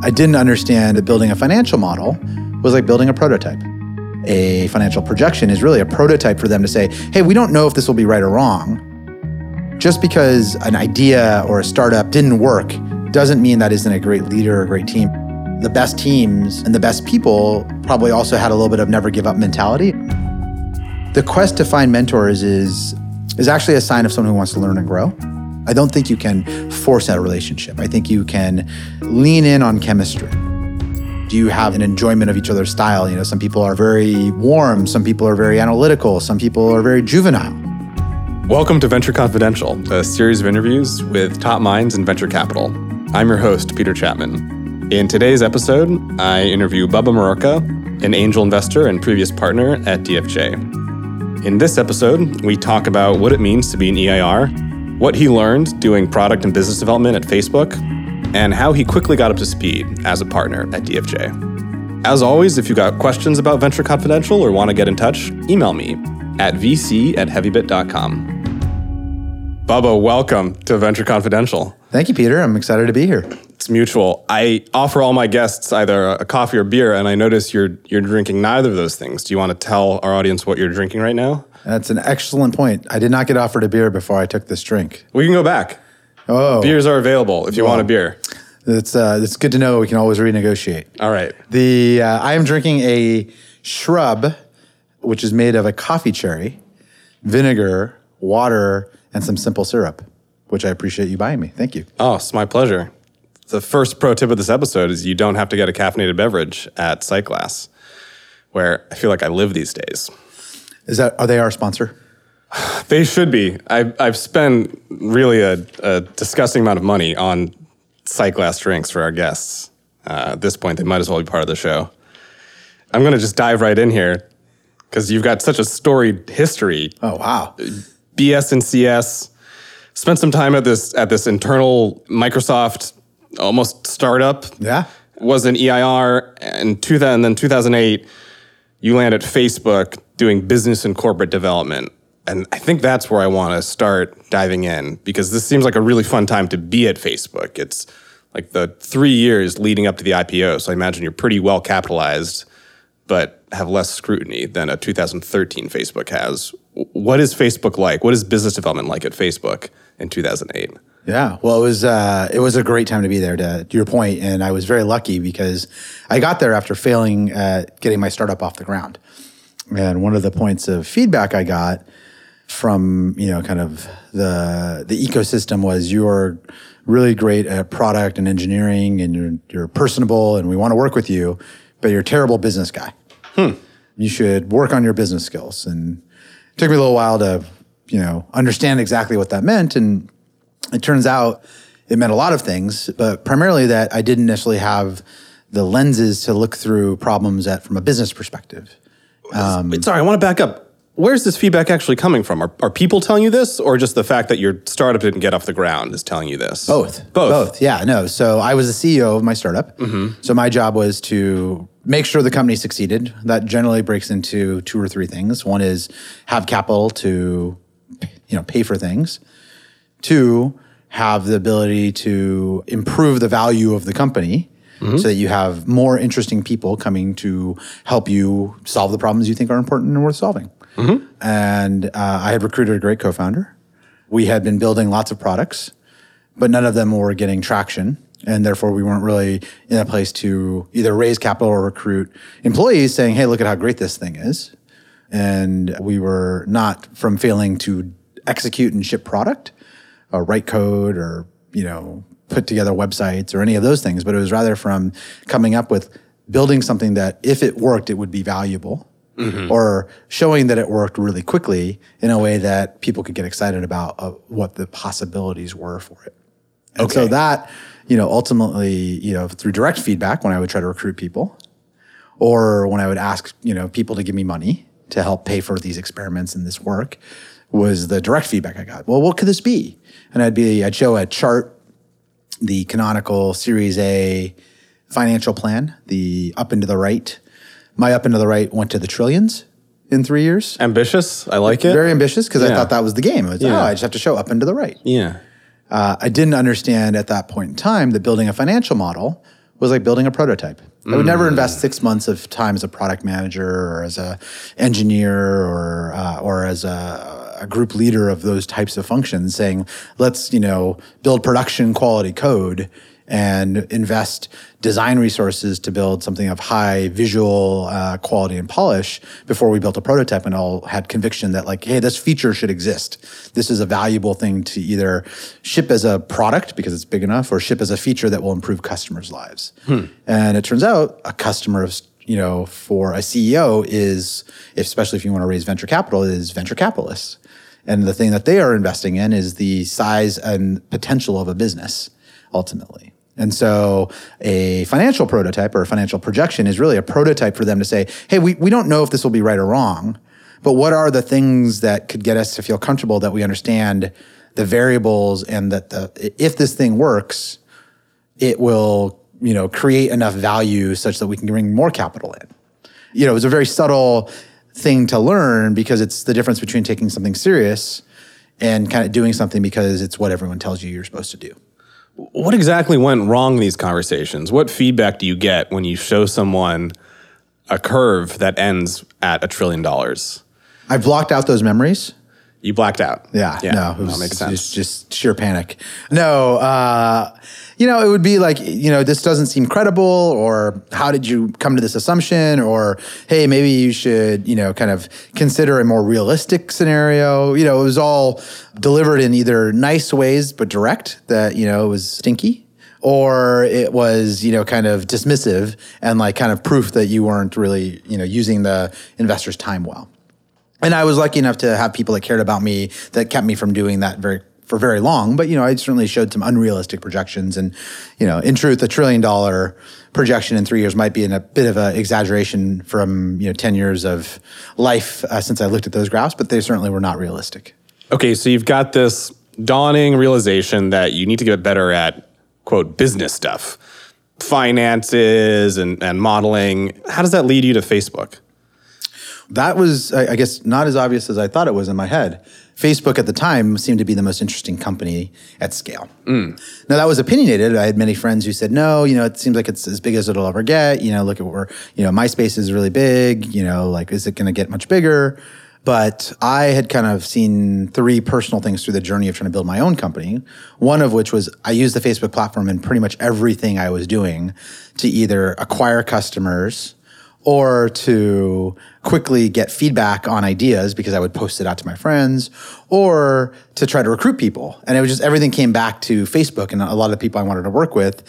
I didn't understand that building a financial model was like building a prototype. A financial projection is really a prototype for them to say, hey, we don't know if this will be right or wrong. Just because an idea or a startup didn't work doesn't mean that isn't a great leader or a great team. The best teams and the best people probably also had a little bit of never give up mentality. The quest to find mentors is, is actually a sign of someone who wants to learn and grow. I don't think you can force that relationship. I think you can lean in on chemistry. Do you have an enjoyment of each other's style? You know, some people are very warm, some people are very analytical, some people are very juvenile. Welcome to Venture Confidential, a series of interviews with top minds in venture capital. I'm your host, Peter Chapman. In today's episode, I interview Bubba Murarka, an angel investor and previous partner at DFJ. In this episode, we talk about what it means to be an EIR, what he learned doing product and business development at Facebook, and how he quickly got up to speed as a partner at DFJ. As always, if you got questions about Venture Confidential or want to get in touch, email me at vc at heavybit.com. Bubba, welcome to Venture Confidential. Thank you, Peter. I'm excited to be here. It's mutual. I offer all my guests either a coffee or beer, and I notice you're you're drinking neither of those things. Do you want to tell our audience what you're drinking right now? That's an excellent point. I did not get offered a beer before I took this drink. We can go back. Oh, Beers are available if you want a beer. It's uh, it's good to know. We can always renegotiate. All right. The uh, I am drinking a shrub, which is made of a coffee cherry, vinegar, water, and some simple syrup, which I appreciate you buying me. Thank you. Oh, it's my pleasure. The first pro tip of this episode is you don't have to get a caffeinated beverage at Sightglass, where I feel like I live these days. Is that are they our sponsor? They should be. I've, I've spent really a, a disgusting amount of money on Sightglass drinks for our guests. Uh, at this point, they might as well be part of the show. I'm going to just dive right in here because you've got such a storied history. Oh wow. BS and CS. Spent some time at this at this internal Microsoft almost startup. Yeah. Was an EIR and 2000 and then 2008 you land at Facebook doing business and corporate development. And I think that's where I want to start diving in because this seems like a really fun time to be at Facebook. It's like the 3 years leading up to the IPO, so I imagine you're pretty well capitalized but have less scrutiny than a 2013 Facebook has. What is Facebook like? What is business development like at Facebook in 2008? Yeah, well, it was uh, it was a great time to be there. To, to your point, and I was very lucky because I got there after failing at getting my startup off the ground. And one of the points of feedback I got from you know kind of the the ecosystem was you're really great at product and engineering, and you're you're personable, and we want to work with you, but you're a terrible business guy. You should work on your business skills. And it took me a little while to you know understand exactly what that meant, and it turns out it meant a lot of things, but primarily that I didn't necessarily have the lenses to look through problems at from a business perspective. Um, Wait, sorry, I want to back up. Where's this feedback actually coming from? Are, are people telling you this, or just the fact that your startup didn't get off the ground is telling you this? Both. Both. Both. Yeah, no. So I was the CEO of my startup. Mm-hmm. So my job was to make sure the company succeeded. That generally breaks into two or three things. One is have capital to you know pay for things. Two, have the ability to improve the value of the company so that you have more interesting people coming to help you solve the problems you think are important and worth solving. And uh, I had recruited a great co-founder. We had been building lots of products, but none of them were getting traction. And therefore, we weren't really in a place to either raise capital or recruit employees saying, hey, look at how great this thing is. And we were not from failing to execute and ship product or write code or, you know, put together websites or any of those things, but it was rather from coming up with building something that if it worked, it would be valuable or showing that it worked really quickly in a way that people could get excited about uh, what the possibilities were for it. And so that, you know, ultimately, you know, through direct feedback when I would try to recruit people or when I would ask, you know, people to give me money to help pay for these experiments and this work was the direct feedback I got. Well, what could this be? And I'd be, I'd show a chart, the canonical Series A financial plan, the up and to the right. My up and to the right went to the trillions in three years. Ambitious. I like it. Very ambitious because I thought that was the game. It was, Yeah. oh, I just have to show up and to the right. yeah. Uh, I didn't understand at that point in time that building a financial model was like building a prototype. I would never invest six months of time as a product manager or as a engineer or uh, or as a, a group leader of those types of functions, saying let's you know build production quality code and invest design resources to build something of high visual uh, quality and polish before we built a prototype and all had conviction that like hey this feature should exist. This is a valuable thing to either ship as a product because it's big enough or ship as a feature that will improve customers lives. And it turns out a customer of you know for a ceo is especially if you want to raise venture capital is venture capitalists and the thing that they are investing in is the size and potential of a business ultimately. And so a financial prototype or a financial projection is really a prototype for them to say, hey, we, we don't know if this will be right or wrong, but what are the things that could get us to feel comfortable that we understand the variables and that the if this thing works, it will, you know, create enough value such that we can bring more capital in. You know, it was a very subtle thing to learn because it's the difference between taking something serious and kind of doing something because it's what everyone tells you you're supposed to do. What exactly went wrong in these conversations? What feedback do you get when you show someone a curve that ends at a trillion dollars? I blocked out those memories. You blacked out. Yeah, no, it that was makes sense. Just, just sheer panic. No, uh, you know, it would be like, you know, this doesn't seem credible, or how did you come to this assumption, or hey, maybe you should, you know, kind of consider a more realistic scenario. You know, it was all delivered in either nice ways but direct that you know it was stinky. Or it was, you know, kind of dismissive and like kind of proof that you weren't really, you know, using the investor's time well. And I was lucky enough to have people that cared about me that kept me from doing that very for very long. But you know, I certainly showed some unrealistic projections, and you know, in truth, a trillion dollar projection in three years might be in a bit of an exaggeration from you know ten years of life uh, since I looked at those graphs, but they certainly were not realistic. Okay, so you've got this dawning realization that you need to get better at quote business stuff, finances and, and modeling. How does that lead you to Facebook? That was, I I guess, not as obvious as I thought it was in my head. Facebook at the time seemed to be the most interesting company at scale. Mm. Now that was opinionated. I had many friends who said, "No, you know, it seems like it's as big as it'll ever get. You know, look at where you know MySpace is really big. You know, like is it going to get much bigger?" But I had kind of seen three personal things through the journey of trying to build my own company. One of which was I used the Facebook platform in pretty much everything I was doing to either acquire customers or to quickly get feedback on ideas because I would post it out to my friends or to try to recruit people. And it was just everything came back to Facebook and a lot of the people I wanted to work with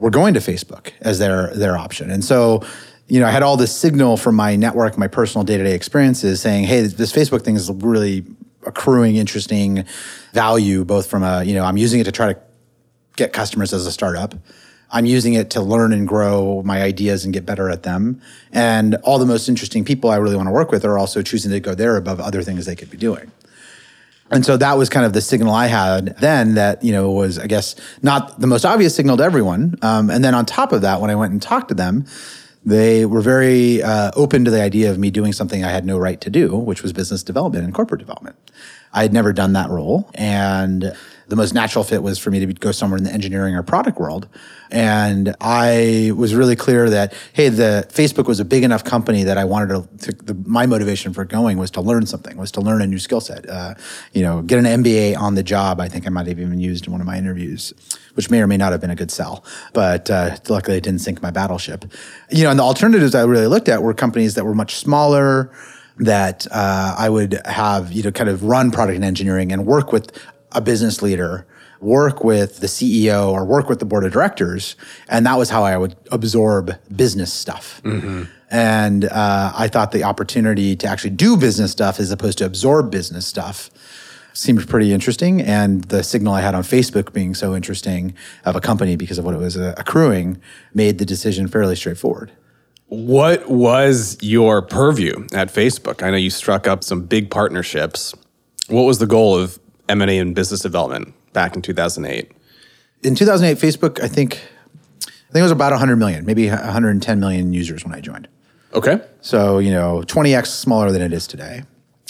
were going to Facebook as their their option. And so, you know, I had all this signal from my network, my personal day-to-day experiences saying, "Hey, this Facebook thing is really accruing interesting value both from a, you know, I'm using it to try to get customers as a startup. I'm using it to learn and grow my ideas and get better at them. And all the most interesting people I really want to work with are also choosing to go there above other things they could be doing. And so that was kind of the signal I had then that, you know, was, I guess, not the most obvious signal to everyone. Um, and then on top of that, when I went and talked to them, they were very uh, open to the idea of me doing something I had no right to do, which was business development and corporate development. I had never done that role. And the most natural fit was for me to go somewhere in the engineering or product world. And I was really clear that, hey, the Facebook was a big enough company that I wanted to, to the, my motivation for going was to learn something, was to learn a new skill set. Uh, you know, get an MBA on the job. I think I might have even used in one of my interviews, which may or may not have been a good sell. But uh, luckily, it didn't sink my battleship. You know, and the alternatives I really looked at were companies that were much smaller, that uh, I would have, you know, kind of run product and engineering and work with a business leader, work with the CEO or work with the board of directors. And that was how I would absorb business stuff. And uh, I thought the opportunity to actually do business stuff as opposed to absorb business stuff seemed pretty interesting. And the signal I had on Facebook being so interesting of a company because of what it was uh, accruing made the decision fairly straightforward. What was your purview at Facebook? I know you struck up some big partnerships. What was the goal of M&A and business development back in 2008? in 2008, Facebook, I think, I think it was about 100 million, maybe 110 million users when I joined. Okay. So, you know, 20x smaller than it is today.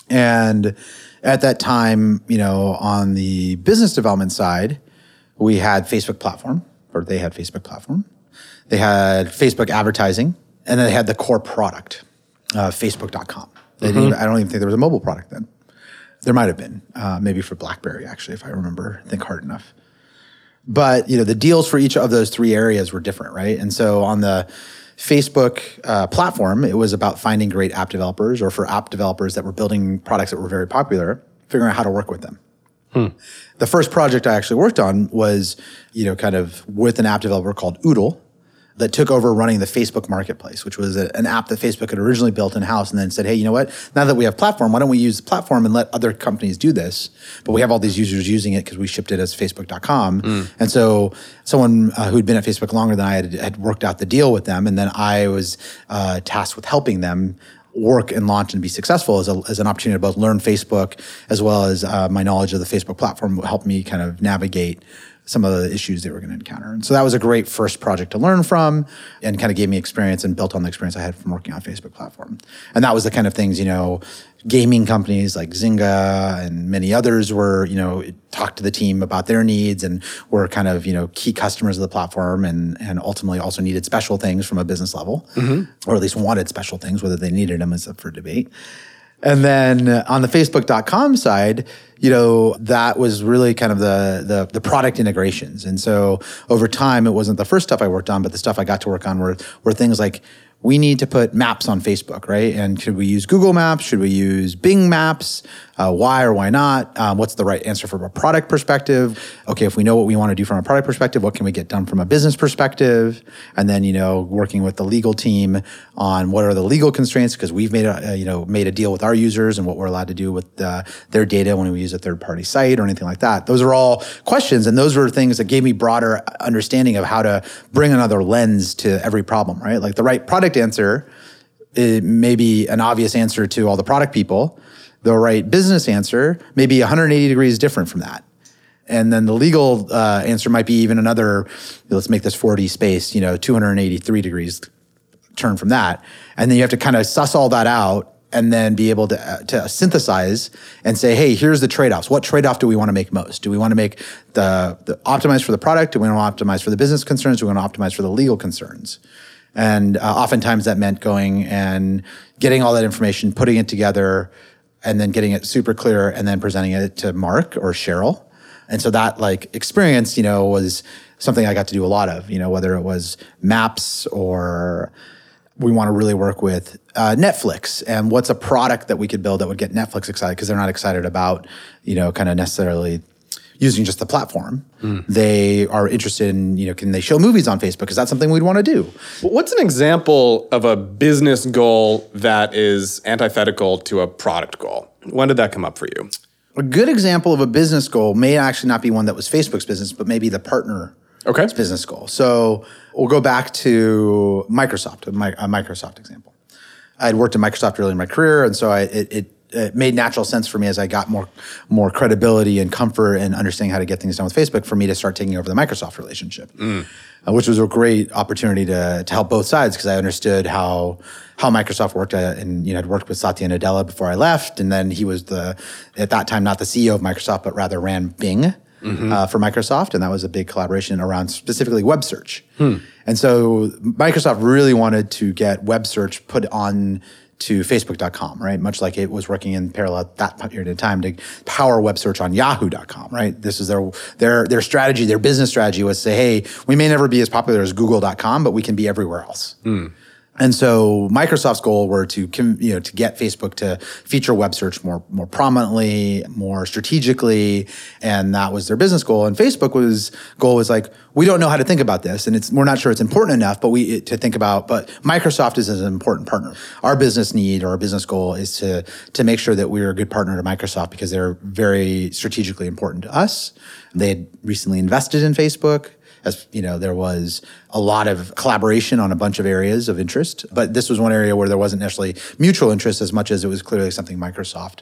And at that time, you know, on the business development side, we had Facebook platform, or they had Facebook platform. they had Facebook advertising, and then they had the core product, uh, Facebook.com. They didn't I don't even think there was a mobile product then. There might have been, uh, maybe for BlackBerry actually, if I remember, think hard enough. But you know, the deals for each of those three areas were different, right? And so on the Facebook uh, platform, it was about finding great app developers, or for app developers that were building products that were very popular, figuring out how to work with them. The first project I actually worked on was, you know, kind of with an app developer called Oodle that took over running the Facebook Marketplace, which was a, an app that Facebook had originally built in house and then said, hey, you know what? Now that we have platform, why don't we use the platform and let other companies do this? But we have all these users using it because we shipped it as Facebook.com. And so someone uh, who'd been at Facebook longer than I had, had worked out the deal with them. And then I was uh, tasked with helping them work and launch and be successful as, a, as an opportunity to both learn Facebook as well as uh, my knowledge of the Facebook platform helped me kind of navigate some of the issues they were going to encounter. And so that was a great first project to learn from and kind of gave me experience and built on the experience I had from working on Facebook platform. And that was the kind of things, you know, gaming companies like Zynga and many others were, you know, talked to the team about their needs and were kind of, you know, key customers of the platform and, and ultimately also needed special things from a business level, mm-hmm. or at least wanted special things, whether they needed them is up for debate. And then on the Facebook.com side, you know, that was really kind of the, the the product integrations. And so over time, it wasn't the first stuff I worked on, but the stuff I got to work on were were things like we need to put maps on Facebook, right? And should we use Google Maps? Should we use Bing Maps? Uh, why or why not? Um, what's the right answer from a product perspective? Okay, if we know what we want to do from a product perspective, what can we get done from a business perspective? And then you know, working with the legal team on what are the legal constraints because we've made a uh, you know made a deal with our users and what we're allowed to do with uh, their data when we use a third party site or anything like that. Those are all questions, and those were things that gave me broader understanding of how to bring another lens to every problem. Right, like the right product answer it may be an obvious answer to all the product people. The right business answer may be 180 degrees different from that. And then the legal uh, answer might be even another, let's make this 4D space, you know, 283 degrees turn from that. And then you have to kind of suss all that out and then be able to, uh, to synthesize and say, hey, here's the trade-offs. What trade-off do we want to make most? Do we want to make the, the optimize for the product? Do we want to optimize for the business concerns? Do we want to optimize for the legal concerns? And uh, oftentimes that meant going and getting all that information, putting it together, and then getting it super clear, and then presenting it to Mark or Sheryl. And so that like experience, you know, was something I got to do a lot of. You know, whether it was maps or we want to really work with uh, Netflix and what's a product that we could build that would get Netflix excited because they're not excited about, you know, kind of necessarily using just the platform. They are interested in, you know, can they show movies on Facebook? Because that's something we'd want to do. What's an example of a business goal that is antithetical to a product goal? When did that come up for you? A good example of a business goal may actually not be one that was Facebook's business, but maybe the partner Okay. business goal. So we'll go back to Microsoft, a, Microsoft example. I had worked at Microsoft early in my career, and so I, it, it, it made natural sense for me as I got more more credibility and comfort and understanding how to get things done with Facebook for me to start taking over the Microsoft relationship, uh, which was a great opportunity to to help both sides because I understood how how Microsoft worked uh, and you know I'd worked with Satya Nadella before I left, and then he was the at that time not the CEO of Microsoft, but rather ran Bing Mm-hmm. uh, for Microsoft, and that was a big collaboration around specifically web search. Hmm. And so Microsoft really wanted to get web search put on to Facebook.com, right? Much like it was working in parallel at that period of time to power web search on Yahoo.com, right? This is their their their strategy, their business strategy was to say, hey, we may never be as popular as Google.com, but we can be everywhere else. Hmm. And so Microsoft's goal were to you know to get Facebook to feature web search more more prominently, more strategically, and that was their business goal. And Facebook was goal was like we don't know how to think about this, and it's we're not sure it's important enough, but we to think about. But Microsoft is an important partner. Our business need or our business goal is to to make sure that we're a good partner to Microsoft because they're very strategically important to us. They had recently invested in Facebook as you know there was a lot of collaboration on a bunch of areas of interest. But this was one area where there wasn't necessarily mutual interest as much as it was clearly something microsoft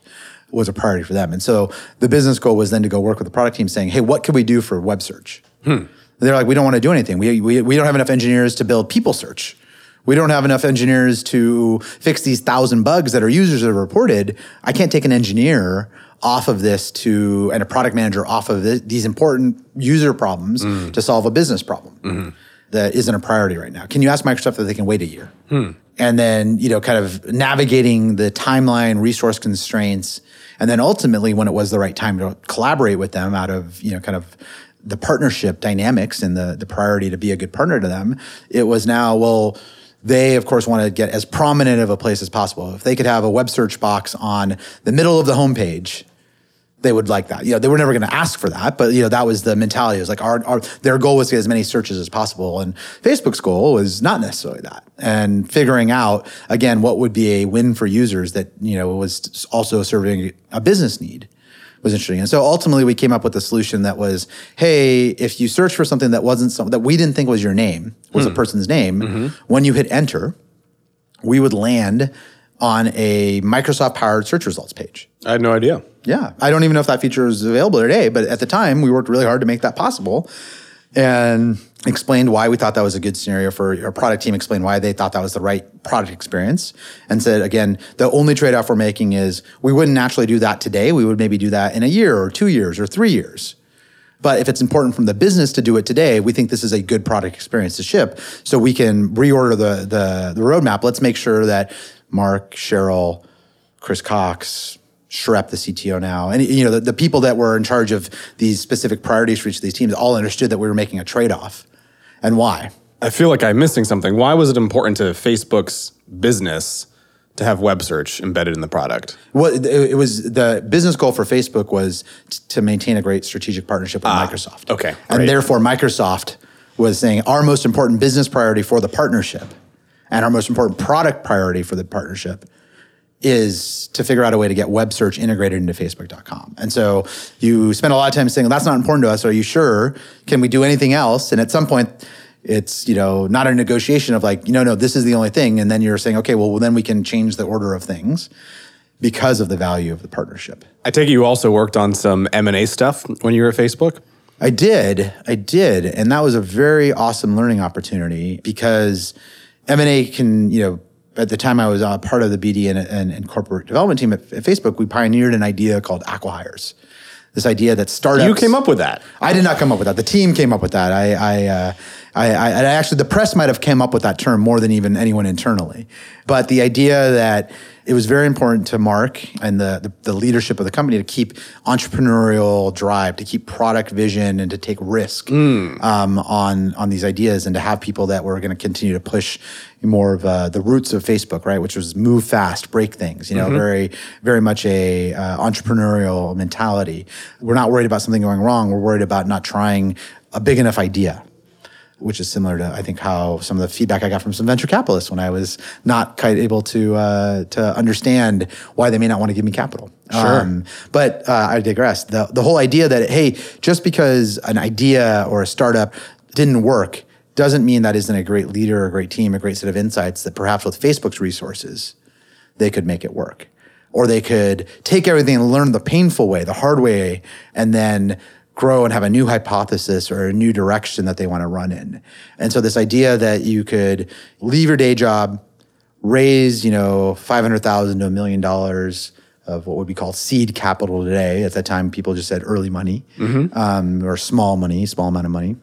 was a priority for them. And so the business goal was then to go work with the product team saying hey what can we do for web search? Hmm. They're like we don't want to do anything. We, we, we don't have enough engineers to build people search. We don't have enough engineers to fix these thousand bugs that our users have reported. I can't take an engineer off of this to and a product manager off of this, these important user problems mm. to solve a business problem mm-hmm. that isn't a priority right now? Can you ask Microsoft that they can wait a year? Hmm. And then, you know, kind of navigating the timeline, resource constraints, and then ultimately when it was the right time to collaborate with them out of, you know, kind of the partnership dynamics and the the priority to be a good partner to them, it was now, well, they of course want to get as prominent of a place as possible. If they could have a web search box on the middle of the homepage, they would like that. You know, they were never going to ask for that, but you know, that was the mentality. It was like our, our their goal was to get as many searches as possible, and Facebook's goal was not necessarily that. And figuring out again what would be a win for users that you know was also serving a business need was interesting. And so ultimately, we came up with a solution that was, hey, if you search for something that wasn't something that we didn't think was your name, was a hmm. person's name, mm-hmm. when you hit enter, we would land on a Microsoft powered search results page. I had no idea. Yeah. I don't even know if that feature is available today, but at the time we worked really hard to make that possible and explained why we thought that was a good scenario for our product team, explained why they thought that was the right product experience, and said, again, the only trade off we're making is we wouldn't naturally do that today. We would maybe do that in a year or two years or three years. But if it's important from the business to do it today, we think this is a good product experience to ship. So we can reorder the, the, the roadmap. Let's make sure that Mark, Sheryl, Chris Cox, Schrep, the CTO now, and you know the, the people that were in charge of these specific priorities for each of these teams all understood that we were making a trade-off, and why. I feel like I'm missing something. Why was it important to Facebook's business to have web search embedded in the product? Well, it, was the business goal for Facebook was t- to maintain a great strategic partnership with ah, Microsoft. okay, and therefore Microsoft was saying our most important business priority for the partnership, and our most important product priority for the partnership is to figure out a way to get web search integrated into facebook.com. And so you spend a lot of time saying, that's not important to us. Are you sure? Can we do anything else? And at some point, it's, you know, not a negotiation of like, no, no, this is the only thing. And then you're saying, okay, well, then we can change the order of things because of the value of the partnership. I take it you also worked on some M&A stuff when you were at Facebook? I did. I did. And that was a very awesome learning opportunity because M&A can, you know, at the time I was uh, part of the BD and, and, and corporate development team at, at, Facebook, we pioneered an idea called acquihires. This idea that startups. You came up with that. I did not come up with that. The team came up with that. I, I, uh, I, I, I actually, the press might have came up with that term more than even anyone internally. But the idea that it was very important to Mark and the, the, the, leadership of the company to keep entrepreneurial drive, to keep product vision, and to take risk mm. um, on on these ideas, and to have people that were going to continue to push more of uh, the roots of Facebook, right, which was move fast, break things. You know, mm-hmm. very very much a uh, entrepreneurial mentality. We're not worried about something going wrong. We're worried about not trying a big enough idea which is similar to I think how some of the feedback I got from some venture capitalists when I was not quite able to uh, to understand why they may not want to give me capital. Sure. Um, but uh, I digress. The the whole idea that hey, just because an idea or a startup didn't work doesn't mean that isn't a great leader, a great team, a great set of insights that perhaps with Facebook's resources they could make it work. Or they could take everything and learn the painful way, the hard way, and then grow and have a new hypothesis or a new direction that they want to run in. And so this idea that you could leave your day job, raise, you know, 500,000 to a million dollars of what would be called seed capital today. At that time, people just said early money mm-hmm. um, or small money, small amount of money.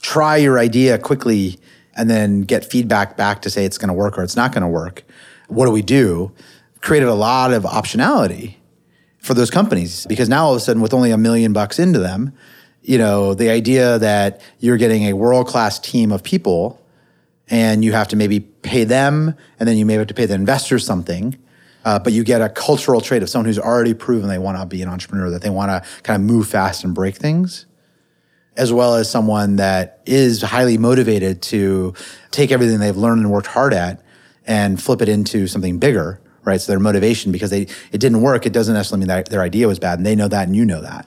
Try your idea quickly and then get feedback back to say it's going to work or it's not going to work. What do we do? Created a lot of optionality for those companies because now all of a sudden with only a million bucks into them you know the idea that you're getting a world class team of people and you have to maybe pay them and then you may have to pay the investors something uh, but you get a cultural trait of someone who's already proven they want to be an entrepreneur that they want to kind of move fast and break things as well as someone that is highly motivated to take everything they've learned and worked hard at and flip it into something bigger right? So their motivation, because they it didn't work, it doesn't necessarily mean that their idea was bad, and they know that, and you know that.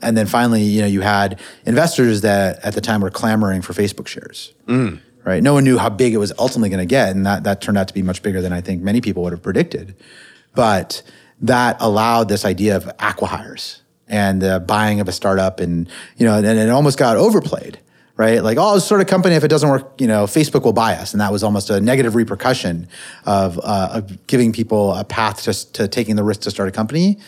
And then finally, you know, you had investors that at the time were clamoring for Facebook shares. Mm. Right? No one knew how big it was ultimately going to get, and that that turned out to be much bigger than I think many people would have predicted. But that allowed this idea of acquihires and the buying of a startup, and you know, and, and it almost got overplayed right? Like, oh, sort of company, if it doesn't work, you know, Facebook will buy us. And that was almost a negative repercussion of, uh, of giving people a path to, to taking the risk to start a company,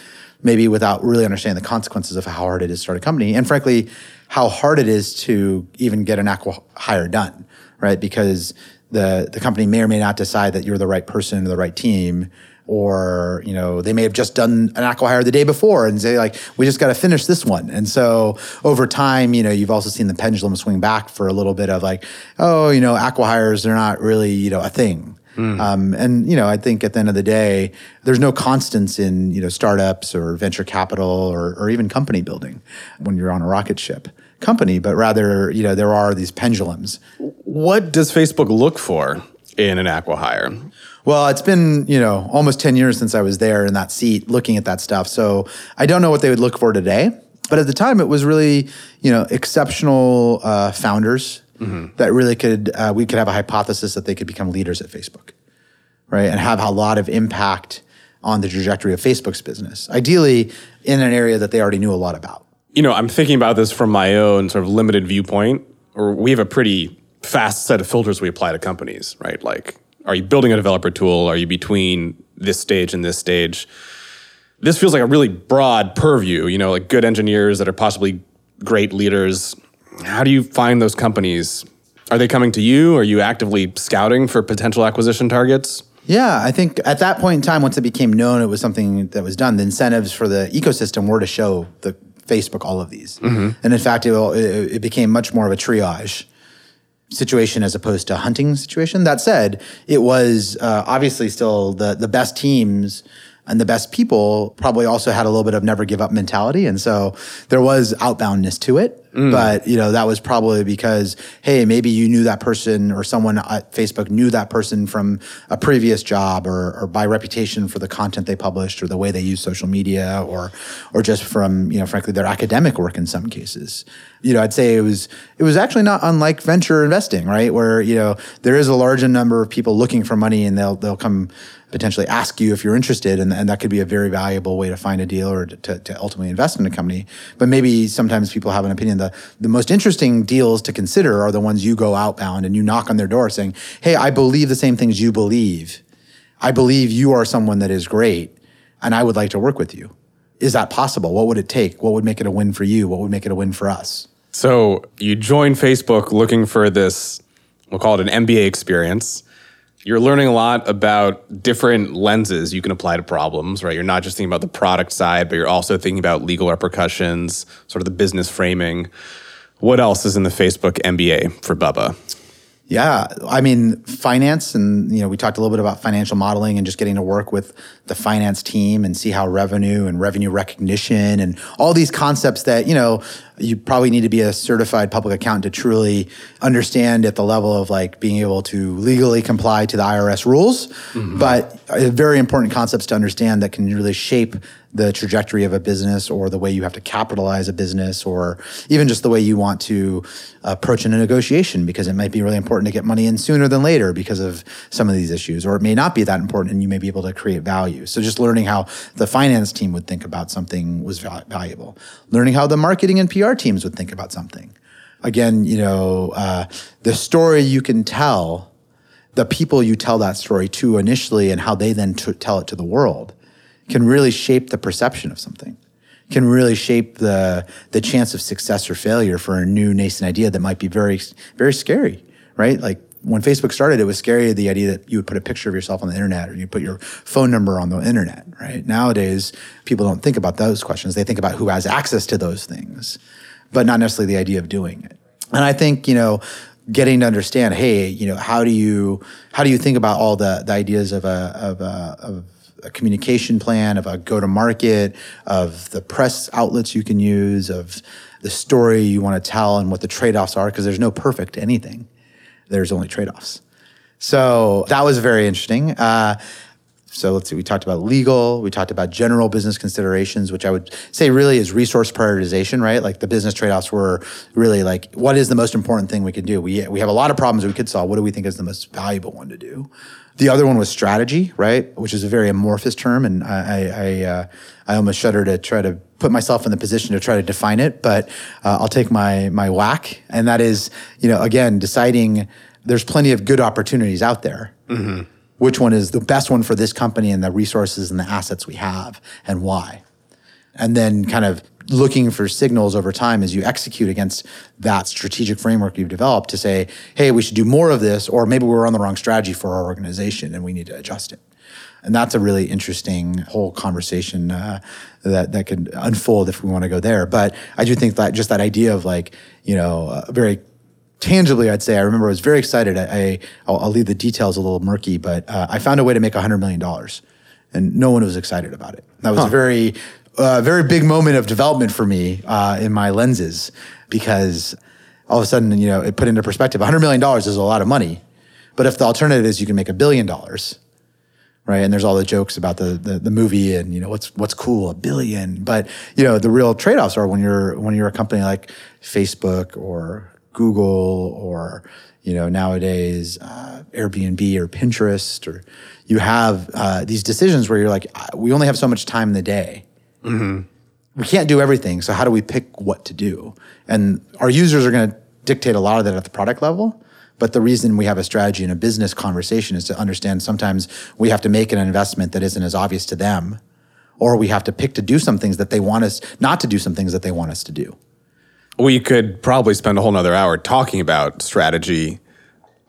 maybe without really understanding the consequences of how hard it is to start a company. And frankly, how hard it is to even get an acqui-hire done, right? Because the the company may or may not decide that you're the right person or the right team or you know they may have just done an acqui-hire the day before and say like we just got to finish this one. And so over time you know you've also seen the pendulum swing back for a little bit of like oh you know acqui-hires they're not really you know a thing. Mm. um, and you know i think at the end of the day there's no constants in you know startups or venture capital or, or even company building when you're on a rocket ship company but rather you know there are these pendulums. What does facebook look for in an acqui-hire well, it's been, you know, almost 10 years since I was there in that seat looking at that stuff. So I don't know what they would look for today. But at the time, it was really, you know, exceptional uh, founders mm-hmm. that really could, uh, we could have a hypothesis that they could become leaders at Facebook, right? And have a lot of impact on the trajectory of Facebook's business, ideally in an area that they already knew a lot about. You know, I'm thinking about this from my own sort of limited viewpoint, or we have a pretty fast set of filters we apply to companies, right? Like are you building a developer tool? Are you between this stage and this stage? This feels like a really broad purview, you know, like good engineers that are possibly great leaders. How do you find those companies? Are they coming to you? Are you actively scouting for potential acquisition targets? Yeah, I think at that point in time, once it became known it was something that was done, the incentives for the ecosystem were to show the Facebook all of these. Mm-hmm. And in fact, it, it, became much more of a triage situation as opposed to hunting situation. That said, it was uh, obviously still the the best teams and the best people probably also had a little bit of never give up mentality and so there was outboundness to it mm. but you know that was probably because hey maybe you knew that person or someone at facebook knew that person from a previous job or, or by reputation for the content they published or the way they use social media or or just from you know frankly their academic work in some cases you know i'd say it was it was actually not unlike venture investing right where you know there is a large number of people looking for money and they'll they'll come potentially ask you if you're interested, and, and that could be a very valuable way to find a deal or to, to ultimately invest in a company. But maybe sometimes people have an opinion that the most interesting deals to consider are the ones you go outbound and you knock on their door saying, "Hey, I believe the same things you believe. I believe you are someone that is great, and I would like to work with you." Is that possible? What would it take? What would make it a win for you? What would make it a win for us? So you join Facebook looking for this, we'll call it an MBA experience you're learning a lot about different lenses you can apply to problems, right? You're not just thinking about the product side, but you're also thinking about legal repercussions, sort of the business framing. What else is in the Facebook MBA for Bubba? Yeah, I mean, finance, and you know, we talked a little bit about financial modeling and just getting to work with the finance team and see how revenue and revenue recognition and all these concepts that you know you probably need to be a certified public accountant to truly understand at the level of like being able to legally comply to the IRS rules. Mm-hmm. But very important concepts to understand that can really shape the trajectory of a business or the way you have to capitalize a business or even just the way you want to approach in a negotiation because it might be really important to get money in sooner than later because of some of these issues or it may not be that important and you may be able to create value. So just learning how the finance team would think about something was valuable. Learning how the marketing and pr teams would think about something. Again you know uh, the story you can tell the people you tell that story to initially and how they then t- tell it to the world can really shape the perception of something can really shape the the chance of success or failure for a new nascent idea that might be very very scary right like when Facebook started, it was scary the idea that you would put a picture of yourself on the internet or you put your phone number on the internet, right? Nowadays, people don't think about those questions. They think about who has access to those things, but not necessarily the idea of doing it. And I think, you know, getting to understand, hey, you know, how do you how do you think about all the the ideas of a of a of a communication plan, of a go to market, of the press outlets you can use, of the story you want to tell, and what the trade offs are, because there's no perfect anything. There's only trade offs. So that was very interesting. Uh, so let's see, we talked about legal, we talked about general business considerations, which I would say really is resource prioritization, right? Like the business trade-offs were really like, what is the most important thing we could do? We, we have a lot of problems we could solve. What do we think is the most valuable one to do? The other one was strategy, right? Which is a very amorphous term, and I I, uh, I almost shudder to try to put myself in the position to try to define it. But uh, I'll take my my whack, and that is, you know, again, deciding there's plenty of good opportunities out there. Mm-hmm. Which one is the best one for this company and the resources and the assets we have, and why? And then kind of looking for signals over time as you execute against that strategic framework you've developed to say, hey, we should do more of this, or maybe we're on the wrong strategy for our organization and we need to adjust it. And that's a really interesting whole conversation uh, that that could unfold if we want to go there. But I do think that just that idea of like, you know, uh, very tangibly, I'd say I remember I was very excited. I, I will I'll leave the details a little murky, but uh, I found a way to make hundred million dollars, and no one was excited about it. That was huh. very uh, very big moment of development for me uh, in my lenses because all of a sudden, you know, it put into perspective. $100 million is a lot of money. But if the alternative is you can make a billion dollars, right? And there's all the jokes about the, the, the movie and you know what's what's cool, a billion. But you know the real trade offs are when you're when you're a company like Facebook or Google or you know nowadays uh, Airbnb or Pinterest or you have uh, these decisions where you're like we only have so much time in the day Mm-hmm. We can't do everything. So how do we pick what to do? And our users are going to dictate a lot of that at the product level. But the reason we have a strategy and a business conversation is to understand sometimes we have to make an investment that isn't as obvious to them, or we have to pick to do some things that they want us not to do some things that they want us to do. We could probably spend a whole nother hour talking about strategy.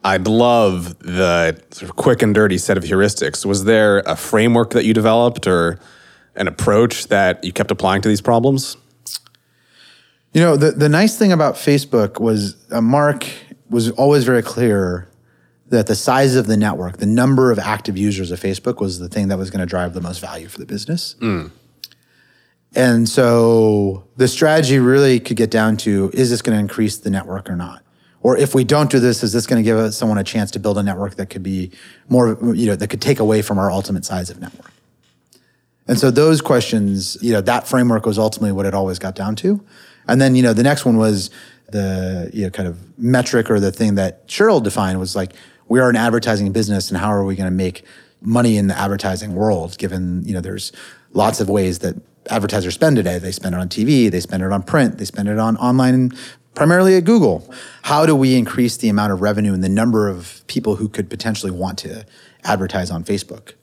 I'd love the sort of quick and dirty set of heuristics. Was there a framework that you developed or an approach that you kept applying to these problems? You know, the, the nice thing about Facebook was uh, Mark was always very clear that the size of the network, the number of active users of Facebook was the thing that was going to drive the most value for the business. Mm. And so the strategy really could get down to is this going to increase the network or not? Or if we don't do this, is this going to give someone a chance to build a network that could be more, you know, that could take away from our ultimate size of network? And so those questions, you know, that framework was ultimately what it always got down to. And then, you know, the next one was the, you know, kind of metric or the thing that Sheryl defined was like, we are an advertising business and how are we going to make money in the advertising world given, you know, there's lots of ways that advertisers spend today. They spend it on TV, they spend it on print, they spend it on online primarily at Google. How do we increase the amount of revenue and the number of people who could potentially want to advertise on Facebook?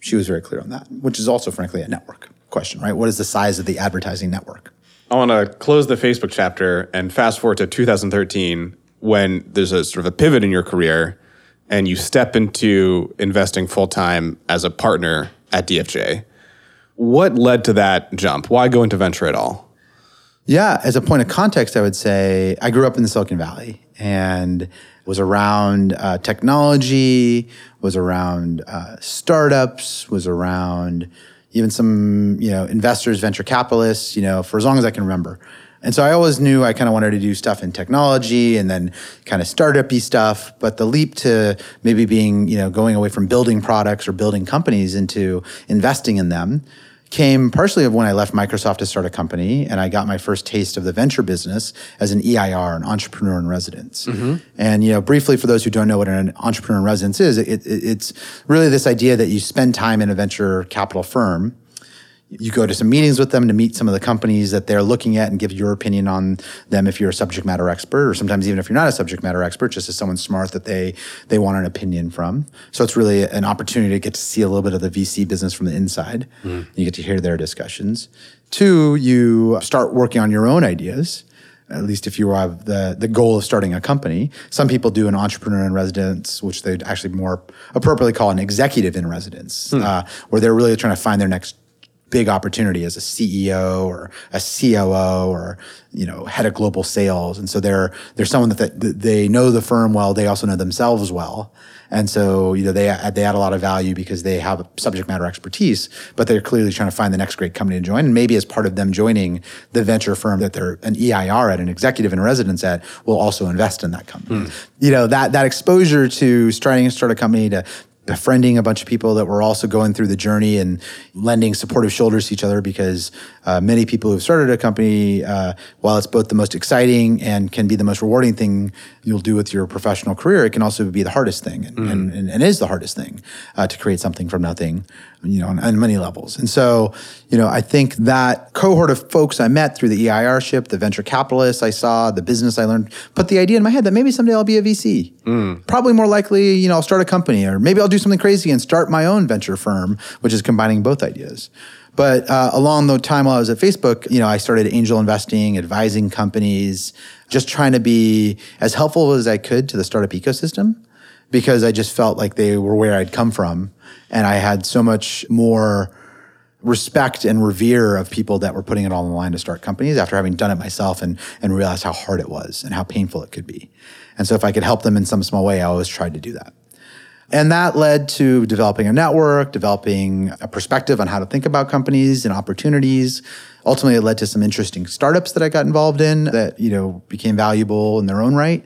She was very clear on that, which is also, frankly, a network question, right? What is the size of the advertising network? I want to close the Facebook chapter and fast forward to 2013 when there's a sort of a pivot in your career and you step into investing full time as a partner at DFJ. What led to that jump? Why go into venture at all? Yeah, as a point of context, I would say I grew up in the Silicon Valley and was around uh, technology, was around uh, startups, was around even some you know investors, venture capitalists, you know, for as long as I can remember. And so I always knew I kind of wanted to do stuff in technology and then kind of startup-y stuff. But the leap to maybe being, you know, going away from building products or building companies into investing in them came partially of when I left Microsoft to start a company and I got my first taste of the venture business as an EIR, an entrepreneur in residence. Mm-hmm. And you know, briefly for those who don't know what an entrepreneur in residence is, it, it, it's really this idea that you spend time in a venture capital firm you go to some meetings with them to meet some of the companies that they're looking at and give your opinion on them if you're a subject matter expert or sometimes even if you're not a subject matter expert just as someone smart that they they want an opinion from so it's really an opportunity to get to see a little bit of the vc business from the inside mm. you get to hear their discussions two you start working on your own ideas at least if you have the, the goal of starting a company. Some people do an entrepreneur in residence, which they'd actually more appropriately call an executive in residence, hmm. uh, where they're really trying to find their next big opportunity as a CEO or a COO or you know head of global sales. And so they're they're someone that, that they know the firm well. They also know themselves well. And so you know they they add a lot of value because they have subject matter expertise but they're clearly trying to find the next great company to join. And maybe as part of them joining the venture firm that they're an EIR at an executive in residence at will also invest in that company. Mm. you know that that exposure to starting to start a company to befriending a bunch of people that were also going through the journey and lending supportive shoulders to each other because uh, many people who've started a company, uh, while it's both the most exciting and can be the most rewarding thing you'll do with your professional career, it can also be the hardest thing and, mm. and, and, and, is the hardest thing uh, to create something from nothing, you know, on, on, many levels. And so, you know, I think that cohort of folks I met through the EIR ship, the venture capitalists I saw, the business I learned, put the idea in my head that maybe someday I'll be a VC. Mm. Probably more likely, you know, I'll start a company or maybe I'll do something crazy and start my own venture firm, which is combining both ideas. But uh, along the time while I was at Facebook, you know, I started angel investing, advising companies, just trying to be as helpful as I could to the startup ecosystem because I just felt like they were where I'd come from. And I had so much more respect and revere of people that were putting it all on the line to start companies after having done it myself and, and realized how hard it was and how painful it could be. And so if I could help them in some small way, I always tried to do that. And that led to developing a network, developing a perspective on how to think about companies and opportunities. Ultimately, it led to some interesting startups that I got involved in that, you know, became valuable in their own right.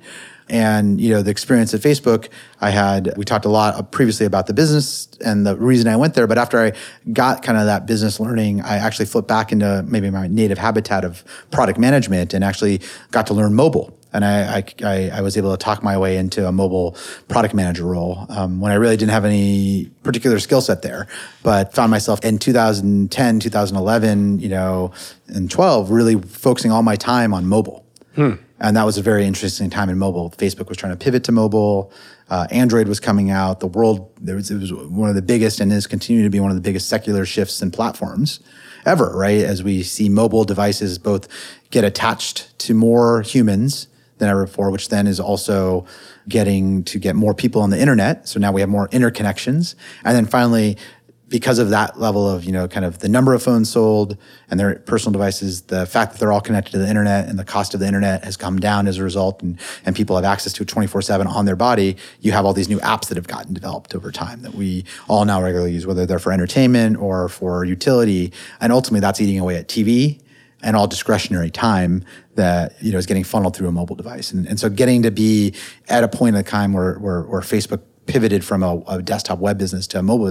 And, you know, the experience at Facebook, I had, we talked a lot previously about the business and the reason I went there. But after I got kind of that business learning, I actually flipped back into maybe my native habitat of product management and actually got to learn mobile and I, I, I, was able to talk my way into a mobile product manager role um, when I really didn't have any particular skill set there, but found myself in 2010, 2011, you know, and 12, really focusing all my time on mobile. Hmm. And that was a very interesting time in mobile. Facebook was trying to pivot to mobile. Uh, Android was coming out. The world, there was, it was one of the biggest and is continuing to be one of the biggest secular shifts in platforms ever, right? As we see mobile devices both get attached to more humans than ever before, which then is also getting to get more people on the internet. So now we have more interconnections. And then finally, because of that level of, you know, kind of the number of phones sold and their personal devices, the fact that they're all connected to the internet and the cost of the internet has come down as a result and, and people have access to it 24 seven on their body, you have all these new apps that have gotten developed over time that we all now regularly use, whether they're for entertainment or for utility. And ultimately that's eating away at TV and all discretionary time that you know is getting funneled through a mobile device. And, and so getting to be at a point in time where, where, where Facebook pivoted from a, a, desktop web business to a mobile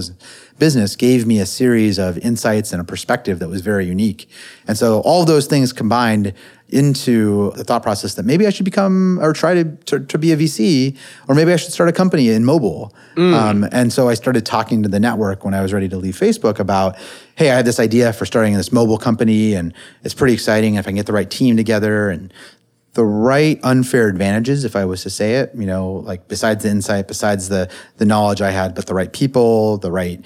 business gave me a series of insights and a perspective that was very unique. And so all those things combined into the thought process that maybe I should become or try to, to, to be a VC, or maybe I should start a company in mobile. Mm. Um, and so I started talking to the network when I was ready to leave Facebook about, hey, I have this idea for starting this mobile company, and it's pretty exciting if I can get the right team together and the right unfair advantages, if I was to say it, you know, like besides the insight, besides the the knowledge I had, but the right people, the right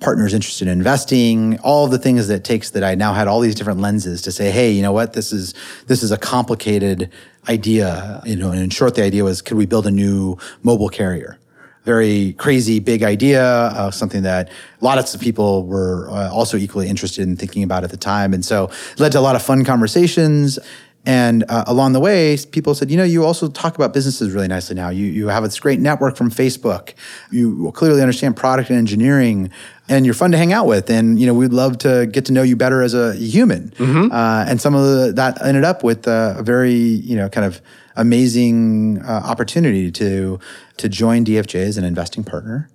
partners interested in investing, all the things that takes that I now had all these different lenses to say, hey, you know what, this is this is a complicated idea. You know, and in short, the idea was, could we build a new mobile carrier? Very crazy, big idea, uh, something that lots of people were uh, also equally interested in thinking about at the time. And so led to a lot of fun conversations. And uh, along the way, people said, you know, you also talk about businesses really nicely now. You, you have this great network from Facebook. You clearly understand product and engineering, and you're fun to hang out with. And, you know, we'd love to get to know you better as a human. Mm-hmm. Uh, and some of the, that ended up with uh, a very, you know, kind of amazing uh, opportunity to, to join DFJ as an investing partner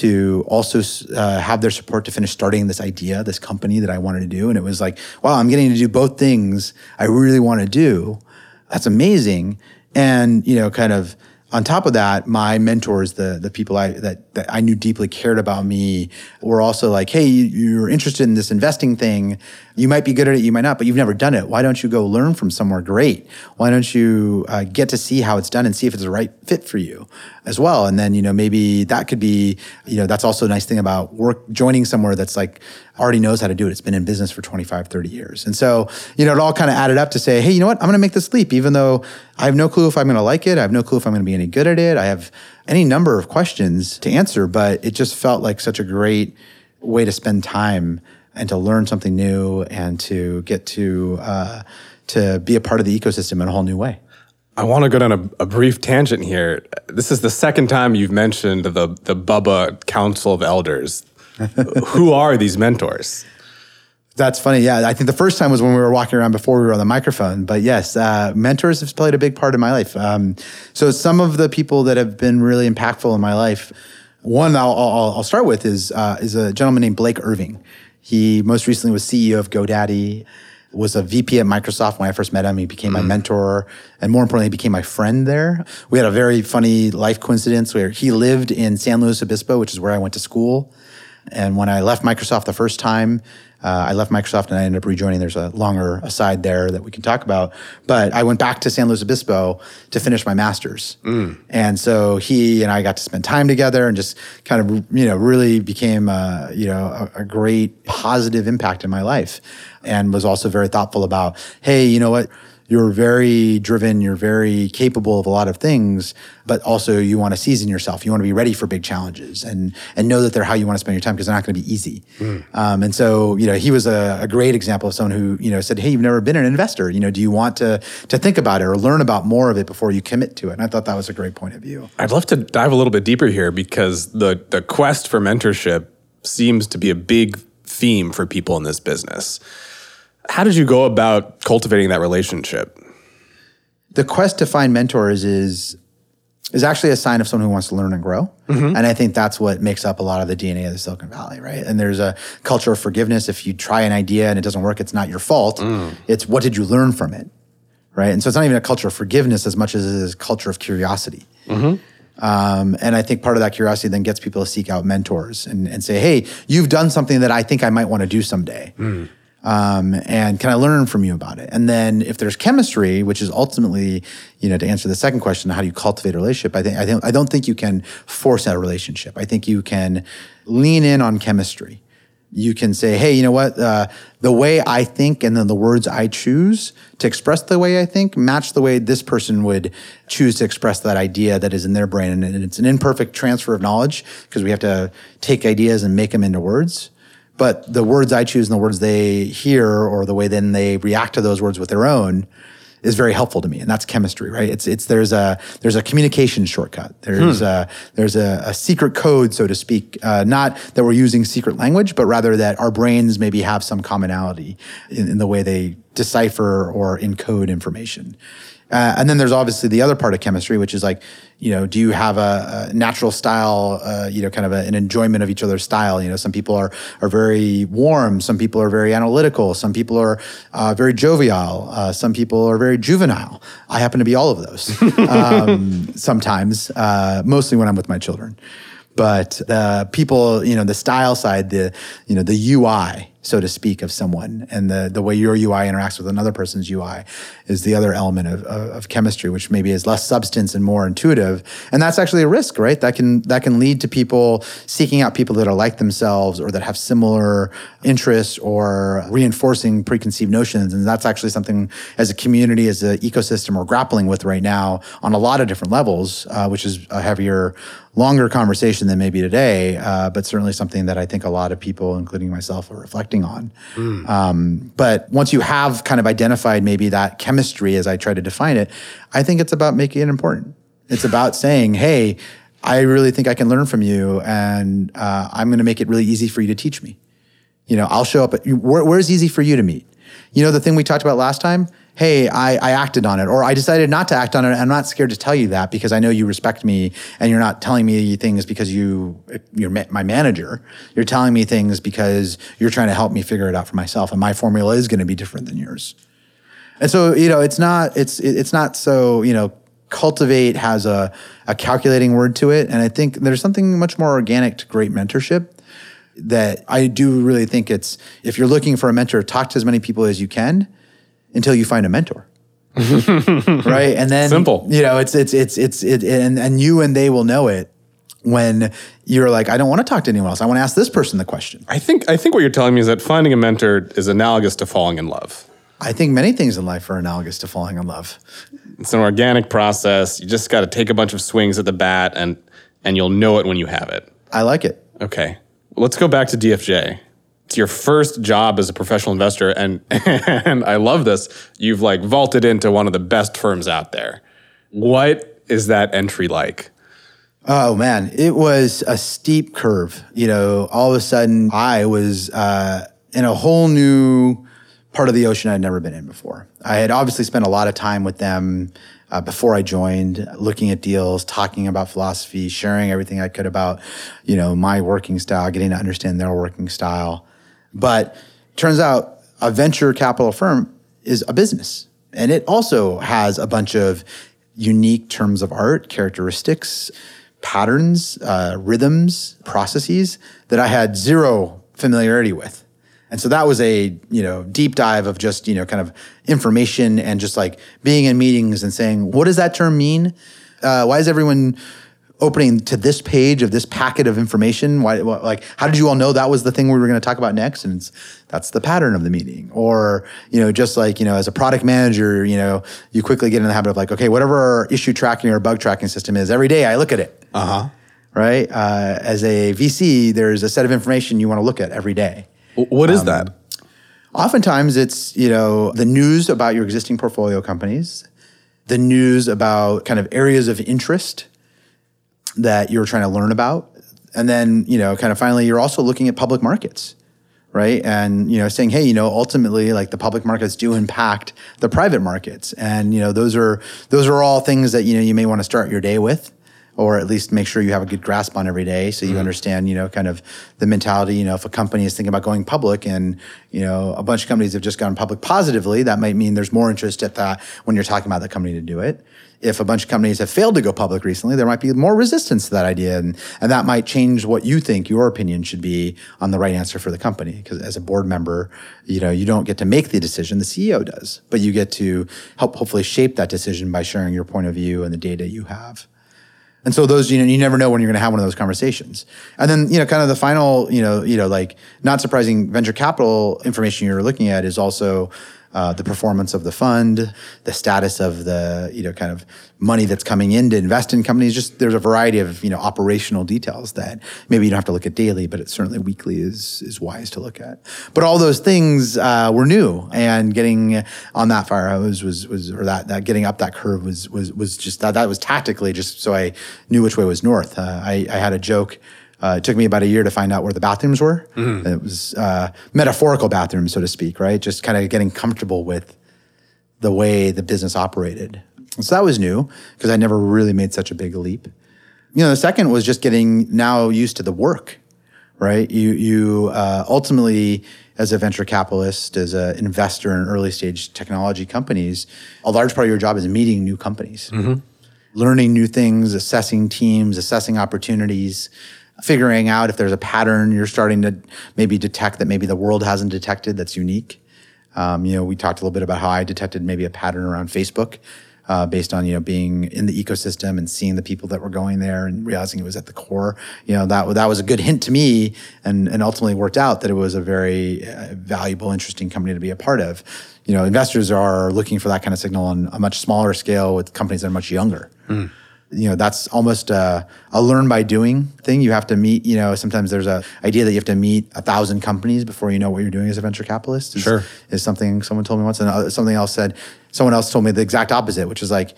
to also uh, have their support to finish starting this idea, this company that I wanted to do. And it was like, wow, I'm getting to do both things I really want to do. That's amazing. And, you know, kind of on top of that, my mentors, the the people I that, that I knew deeply cared about me, were also like, "Hey, you're interested in this investing thing. You might be good at it, you might not, but you've never done it. Why don't you go learn from somewhere great? Why don't you uh, get to see how it's done and see if it's the right fit for you as well? And then you know maybe that could be you know that's also a nice thing about work joining somewhere that's like already knows how to do it. It's been in business for 25, 30 years. And so, you know, it all kind of added up to say, hey, you know what? I'm going to make this leap, even though I have no clue if I'm going to like it. I have no clue if I'm going to be any good at it. I have any number of questions to answer, but it just felt like such a great way to spend time and to learn something new and to get to, uh, to be a part of the ecosystem in a whole new way. I want to go down a, a, brief tangent here. This is the second time you've mentioned the the Bubba Council of Elders. who are these mentors? That's funny. Yeah, I think the first time was when we were walking around before we were on the microphone. But yes, uh, mentors have played a big part in my life. Um, so some of the people that have been really impactful in my life, one I'll, I'll, I'll start with is uh, is a gentleman named Blake Irving. He most recently was CEO of GoDaddy. Was a VP at Microsoft when I first met him. He became mm. my mentor, and more importantly, he became my friend there. We had a very funny life coincidence where he lived in San Luis Obispo, which is where I went to school. And when I left Microsoft the first time, Uh, I left Microsoft and I ended up rejoining. There's a longer aside there that we can talk about. But I went back to San Luis Obispo to finish my master's. And so he and I got to spend time together and just kind of, you know, really became, a, you know, a, a great positive impact in my life and was also very thoughtful about, hey, you know what? You're very driven, you're very capable of a lot of things, but also you want to season yourself. You want to be ready for big challenges and and know that they're how you want to spend your time because they're not going to be easy. Um, and so, you know, he was a, a great example of someone who, you know, said, Hey, you've never been an investor. You know, do you want to to think about it or learn about more of it before you commit to it? And I thought that was a great point of view. I'd love to dive a little bit deeper here because the the quest for mentorship seems to be a big theme for people in this business. How did you go about cultivating that relationship? the quest to find mentors is is actually a sign of someone who wants to learn and grow. Mm-hmm. And I think that's what makes up a lot of the DNA of the Silicon Valley, right? And there's a culture of forgiveness. If you try an idea and it doesn't work, it's not your fault. Mm. It's what did you learn from it, right? And so it's not even a culture of forgiveness as much as it is a culture of curiosity. Mm-hmm. Um, and I think part of that curiosity then gets people to seek out mentors and, and say, hey, you've done something that I think I might want to do someday. Mm. Um, and can I learn from you about it? And then if there's chemistry, which is ultimately, you know, to answer the second question, how do you cultivate a relationship? I think I I don't think you can force out a relationship. I think you can lean in on chemistry. You can say, hey, you know what? Uh, the way I think and then the words I choose to express the way I think match the way this person would choose to express that idea that is in their brain. And it's an imperfect transfer of knowledge because we have to take ideas and make them into words but the words I choose and the words they hear or the way then they react to those words with their own is very helpful to me, and that's chemistry, right? It's it's there's a there's a communication shortcut. There's a there's a, a secret code, so to speak. Uh, not that we're using secret language, but rather that our brains maybe have some commonality in, in the way they decipher or encode information. Uh, and then there's obviously the other part of chemistry, which is like, you know, do you have a, a natural style, uh, you know, kind of a, an enjoyment of each other's style? You know, some people are are very warm, some people are very analytical, some people are uh, very jovial, uh, some people are very juvenile. I happen to be all of those um, sometimes, uh, mostly when I'm with my children. But the people, you know, the style side, the you know, the UI, so to speak, of someone, and the the way your UI interacts with another person's UI, is the other element of, of, of chemistry, which maybe is less substance and more intuitive. And that's actually a risk, right? That can that can lead to people seeking out people that are like themselves or that have similar interests or reinforcing preconceived notions. And that's actually something as a community, as an ecosystem, we're grappling with right now on a lot of different levels, uh, which is a heavier longer conversation than maybe today, uh, but certainly something that I think a lot of people, including myself, are reflecting on. Um, but once you have kind of identified maybe that chemistry, as I try to define it, I think it's about making it important. It's about saying, hey, I really think I can learn from you, and uh, I'm going to make it really easy for you to teach me. You know, I'll show up. At, where, where's easy for you to meet? You know, the thing we talked about last time. Hey, I, I acted on it, or I decided not to act on it. I'm not scared to tell you that because I know you respect me, and you're not telling me things because you you're my manager. You're telling me things because you're trying to help me figure it out for myself, and my formula is going to be different than yours. And so, you know, it's not it's it's not so you know cultivate has a a calculating word to it, and I think there's something much more organic to great mentorship that I do really think it's if you're looking for a mentor, talk to as many people as you can until you find a mentor. right? And then Simple. You know, it's it's it's it's it and and you and they will know it when you're like, I don't want to talk to anyone else. I want to ask this person the question. I think I think what you're telling me is that finding a mentor is analogous to falling in love. I think many things in life are analogous to falling in love. It's an organic process. You just got to take a bunch of swings at the bat, and and you'll know it when you have it. I like it. Okay, let's go back to DFJ. It's your first job as a professional investor, and and I love this. You've like vaulted into one of the best firms out there. What is that entry like? Oh man, it was a steep curve. You know, all of a sudden I was uh, in a whole new part of the ocean I'd never been in before. I had obviously spent a lot of time with them uh, before I joined, looking at deals, talking about philosophy, sharing everything I could about, you know, my working style, getting to understand their working style. But turns out a venture capital firm is a business. And it also has a bunch of unique terms of art, characteristics, patterns, uh, rhythms, processes that I had zero familiarity with. And so that was a, you know, deep dive of just, you know, kind of information and just like being in meetings and saying, what does that term mean? Uh, why is everyone opening to this page of this packet of information? Why, what, like, how did you all know that was the thing we were going to talk about next? And it's, that's the pattern of the meeting. Or, you know, just like, you know, as a product manager, you know, you quickly get in the habit of like, okay, whatever our issue tracking or bug tracking system is, every day I look at it. Uh huh. Right. Uh, as a VC, there's a set of information you want to look at every day. What is that? Oftentimes it's, you know, the news about your existing portfolio companies, the news about kind of areas of interest that you're trying to learn about. And then, you know, kind of finally, you're also looking at public markets, right? And, you know, saying, hey, you know, ultimately, like the public markets do impact the private markets. And, you know, those are, those are all things that, you know, you may want to start your day with or at least make sure you have a good grasp on every day so you mm-hmm. understand you know kind of the mentality you know if a company is thinking about going public and you know a bunch of companies have just gone public positively that might mean there's more interest at that when you're talking about the company to do it if a bunch of companies have failed to go public recently, there might be more resistance to that idea. And, and that might change what you think your opinion should be on the right answer for the company. Because as a board member, you know, you don't get to make the decision, the CEO does, but you get to help hopefully shape that decision by sharing your point of view and the data you have. And so those, you know, you never know when you're going to have one of those conversations. And then, you know, kind of the final, you know, you know, like not surprising venture capital information you're looking at is also uh, the performance of the fund, the status of the you know kind of money that's coming in to invest in companies. Just there's a variety of you know operational details that maybe you don't have to look at daily, but it certainly weekly is is wise to look at. But all those things uh, were new, and getting on that fire hose was was or that that getting up that curve was was was just that that was tactically just so I knew which way was north. Uh, I, I had a joke uh, it took me about a year to find out where the bathrooms were. Mm-hmm. It was uh, metaphorical bathrooms, so to speak, right? Just kind of getting comfortable with the way the business operated. So that was new because I never really made such a big leap. You know, the second was just getting now used to the work, right? You you uh, ultimately, as a venture capitalist, as an investor in early stage technology companies, a large part of your job is meeting new companies. Mm-hmm learning new things, assessing teams, assessing opportunities, figuring out if there's a pattern you're starting to maybe detect that maybe the world hasn't detected that's unique. Um, you know, we talked a little bit about how I detected maybe a pattern around Facebook. Uh, based on you know being in the ecosystem and seeing the people that were going there and realizing it was at the core, you know that that was a good hint to me, and and ultimately worked out that it was a very uh, valuable, interesting company to be a part of. You know, investors are looking for that kind of signal on a much smaller scale with companies that are much younger. Mm you know that's almost a, a, learn by doing thing. You have to meet you know sometimes there's a idea that you have to meet a thousand companies before you know what you're doing as a venture capitalist is, sure. is something someone told me once. And something else said someone else told me the exact opposite which is like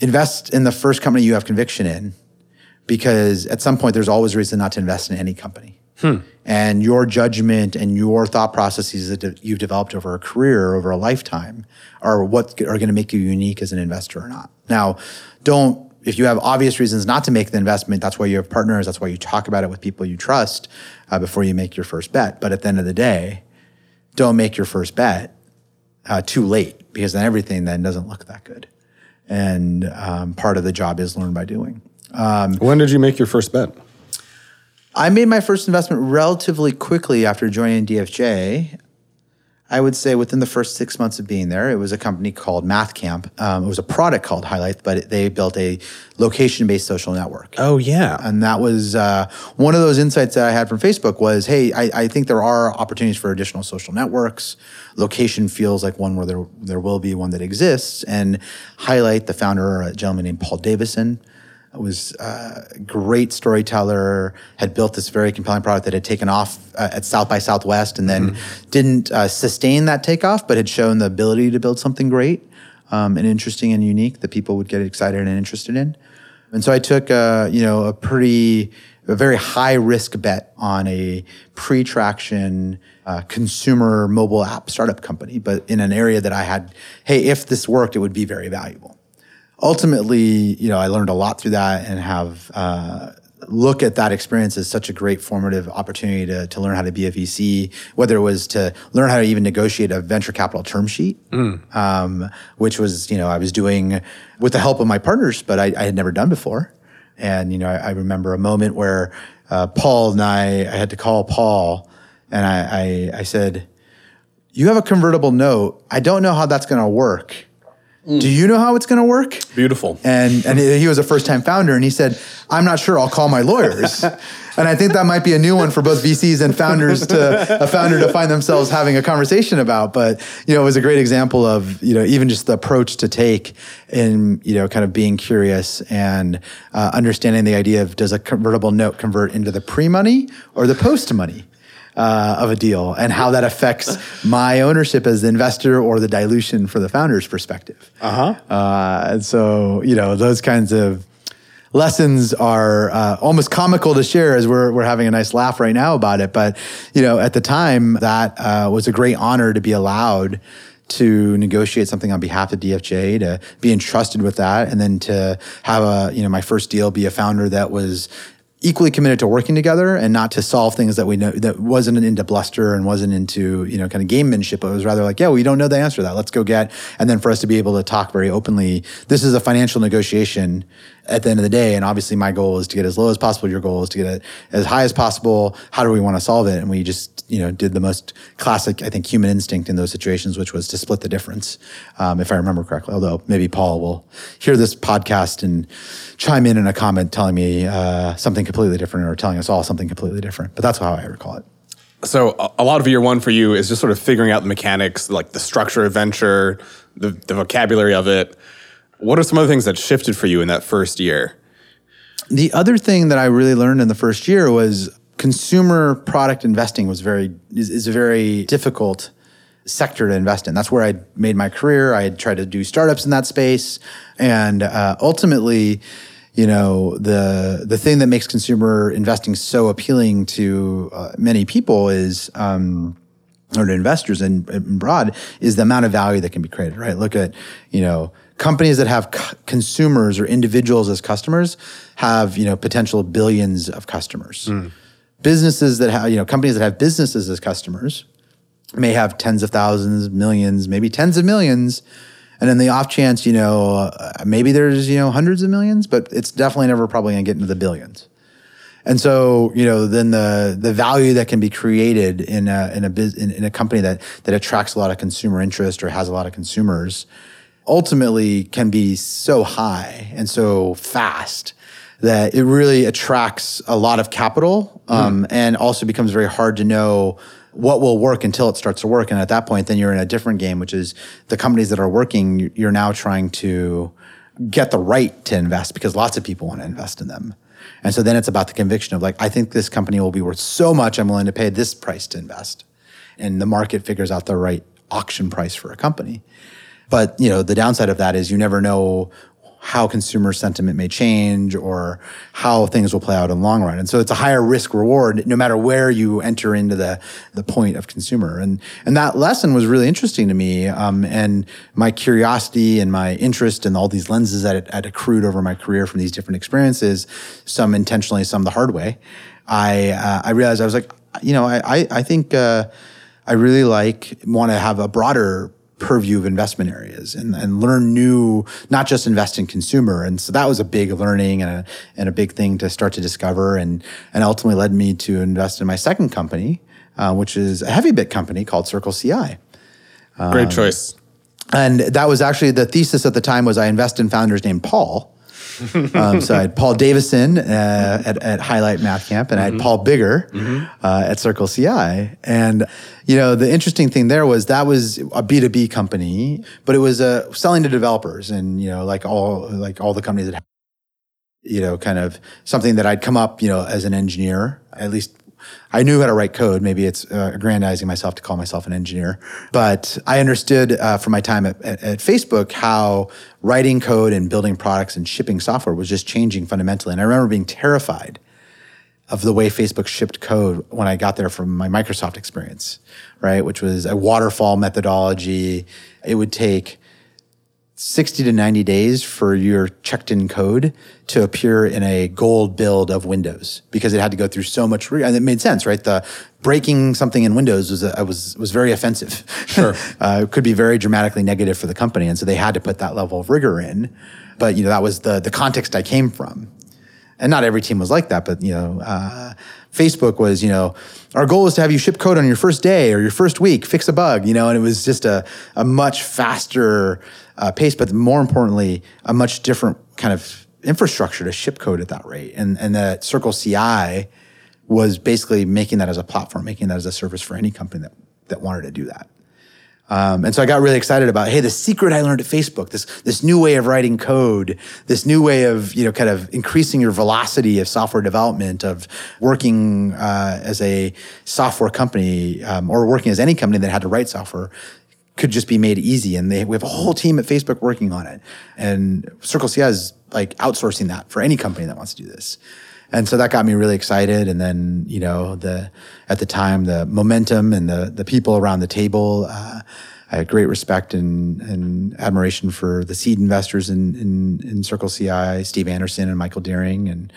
invest in the first company you have conviction in because at some point there's always reason not to invest in any company. Hmm. and your judgment and your thought processes that you've developed over a career over a lifetime are what are going to make you unique as an investor or not. Now don't if you have obvious reasons not to make the investment, that's why you have partners. That's why you talk about it with people you trust uh, before you make your first bet. But at the end of the day, don't make your first bet uh, too late because then everything then doesn't look that good. And um, part of the job is learn by doing. Um, when did you make your first bet? I made my first investment relatively quickly after joining DFJ. I would say within the first six months of being there, it was a company called MathCamp. Um, it was a product called Highlight, but they built a location-based social network. Oh yeah, and that was uh, one of those insights that I had from Facebook. Was hey, I, I, think there are opportunities for additional social networks. Location feels like one where there there will be one that exists. And Highlight, the founder, a gentleman named Paul Davison was a great storyteller, had built this very compelling product that had taken off uh, at South by Southwest and then mm-hmm. didn't uh, sustain that takeoff, but had shown the ability to build something great um, and interesting and unique that people would get excited and interested in. And so I took, uh, you know, a pretty, a very high risk bet on a pre-traction uh, consumer mobile app startup company, but in an area that I had, hey, if this worked, it would be very valuable ultimately, you know, I learned a lot through that and have uh, look at that experience as such a great formative opportunity to, to learn how to be a VC, whether it was to learn how to even negotiate a venture capital term sheet, mm. um, which was, you know, I was doing with the help of my partners, but I, I had never done before. And, you know, I, I remember a moment where uh, Paul and I, I had to call Paul and I, I, I said, "You have a convertible note. I don't know how that's going to work. Do you know how it's going to work?" Beautiful. And and he was a first time founder, and he said, "I'm not sure. I'll call my lawyers." and I think that might be a new one for both VCs and founders to a founder to find themselves having a conversation about. But you know, it was a great example of you know even just the approach to take in you know kind of being curious and uh, understanding the idea of does a convertible note convert into the pre money or the post money. Uh, of a deal and how that affects my ownership as the investor or the dilution for the founder's perspective. Uh-huh. Uh, and so, you know, those kinds of lessons are uh, almost comical to share as we're, we're having a nice laugh right now about it. But, you know, at the time, that uh, was a great honor to be allowed to negotiate something on behalf of DFJ, to be entrusted with that, and then to have a, you know, my first deal be a founder that was equally committed to working together and not to solve things that we know that wasn't into bluster and wasn't into you know kind of gamemanship but it was rather like yeah we don't know the answer to that. Let's go get and then for us to be able to talk very openly this is a financial negotiation at the end of the day and obviously my goal is to get as low as possible your goal is to get it as high as possible. How do we want to solve it? And we just you know did the most classic i think human instinct in those situations which was to split the difference um, if i remember correctly. Although maybe paul will hear this podcast and chime in in a comment telling me uh, something completely different or telling us all something completely different. But that's how i recall it. So a- lot of year one for you is just sort of figuring out the mechanics, like the structure of venture, the, the vocabulary of it. What are some of other things that shifted for you in that first year? The other thing that I really learned in the first year was consumer product investing was very is, is a very difficult sector to invest in. That's where I made my career. I had tried to do startups in that space, and uh, ultimately, you know, the the thing that makes consumer investing so appealing to uh, many people is. Um, or to investors and, and broad is the amount of value that can be created, right? Look at, you know, companies that have c- consumers or individuals as customers have, you know, potential billions of customers. Businesses that have, you know, companies that have businesses as customers may have tens of thousands, millions, maybe tens of millions. And then the off chance, you know, uh, maybe there's, you know, hundreds of millions, but it's definitely never probably going to get into the billions. And so, you know, then the the value that can be created in a in a biz, in, in a company that that attracts a lot of consumer interest or has a lot of consumers, ultimately can be so high and so fast that it really attracts a lot of capital, um, and also becomes very hard to know what will work until it starts to work. And at that point, then you're in a different game, which is the companies that are working. You're now trying to get the right to invest because lots of people want to invest in them. And so then it's about the conviction of like, I think this company will be worth so much, I'm willing to pay this price to invest. And the market figures out the right auction price for a company. But you know, the downside of that is you never know how consumer sentiment may change or how things will play out in the long run. And so it's a higher risk reward no matter where you enter into the the point of consumer. And and that lesson was really interesting to me. Um, and my curiosity and my interest and all these lenses that had accrued over my career from these different experiences, some intentionally, some the hard way. I uh, I realized I was like, you know, I I, I think uh, I really like want to have a broader purview of investment areas and, and learn new, not just invest in consumer. And so that was a big learning and a, and a big thing to start to discover and, and ultimately led me to invest in my second company, uh, which is a HeavyBit company called Circle CI. Great choice. And that was actually the thesis at the time was I invest in founders named Paul. um, so I had Paul Davison uh, at, at Highlight Math Camp, and I had Paul Biggar uh, at Circle CI. And you know, the interesting thing there was that was a B two B company, but it was uh, selling to developers, and you know, like all like all the companies that you know, kind of something that I'd come up, you know, as an engineer, at least I knew how to write code. Maybe it's uh, aggrandizing myself to call myself an engineer, but I understood uh, from my time at, at, at Facebook how writing code and building products and shipping software was just changing fundamentally. And I remember being terrified of the way Facebook shipped code when I got there from my Microsoft experience, right? Which was a waterfall methodology. It would take 60 to 90 days for your checked in code to appear in a gold build of Windows because it had to go through so much, re- and it made sense, right? The breaking something in Windows was, a, was, was very offensive. Sure. uh, it could be very dramatically negative for the company. And so they had to put that level of rigor in. But, you know, that was the, the context I came from. and not every team was like that, but you know, uh, Facebook was, you know, our goal is to have you ship code on your first day or your first week, fix a bug, you know, and it was just a, a much faster uh, pace, but more importantly, a much different kind of infrastructure to ship code at that rate. And, and that Circle CI was basically making that as a platform, making that as a service for any company that, that wanted to do that. Um, and so I got really excited about, hey, the secret I learned at Facebook, this this new way of writing code, this new way of you know kind of increasing your velocity of software development, of working uh, as a software company um, or working as any company that had to write software could just be made easy. And they, we have a whole team at Facebook working on it. And Circle CI is like outsourcing that for any company that wants to do this. And so that got me really excited. And then, you know, the, at the time, the momentum and the, the people around the table, uh, I had great respect and, and admiration for the seed investors in, in, in Circle CI, Steve Anderson and Michael Dearing and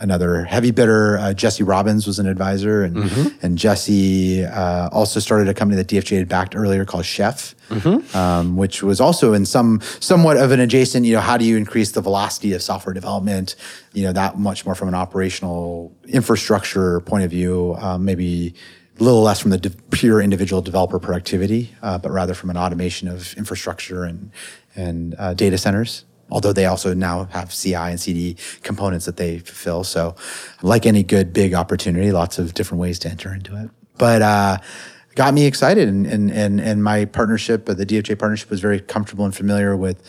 another heavy bitter. Uh, Jesse Robbins was an advisor, and mm-hmm. and Jesse uh, also started a company that DFJ had backed earlier called Chef, mm-hmm. um, which was also in some somewhat of an adjacent. You know, how do you increase the velocity of software development? You know, that much more from an operational infrastructure point of view, um, maybe. A little less from the de- pure individual developer productivity, uh, but rather from an automation of infrastructure and and uh, data centers although they also now have CI and CD components that they fulfill. So, like any good big opportunity, lots of different ways to enter into it. But uh, got me excited, and and and, and my partnership, uh, the DFJ partnership, was very comfortable and familiar with.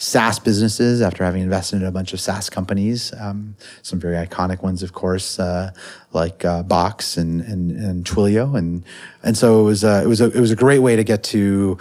SaaS businesses after having invested in a bunch of SaaS companies, um, some very iconic ones, of course, uh, like uh, Box and, and and Twilio, and and so it was uh, it was a, it was a great way to get to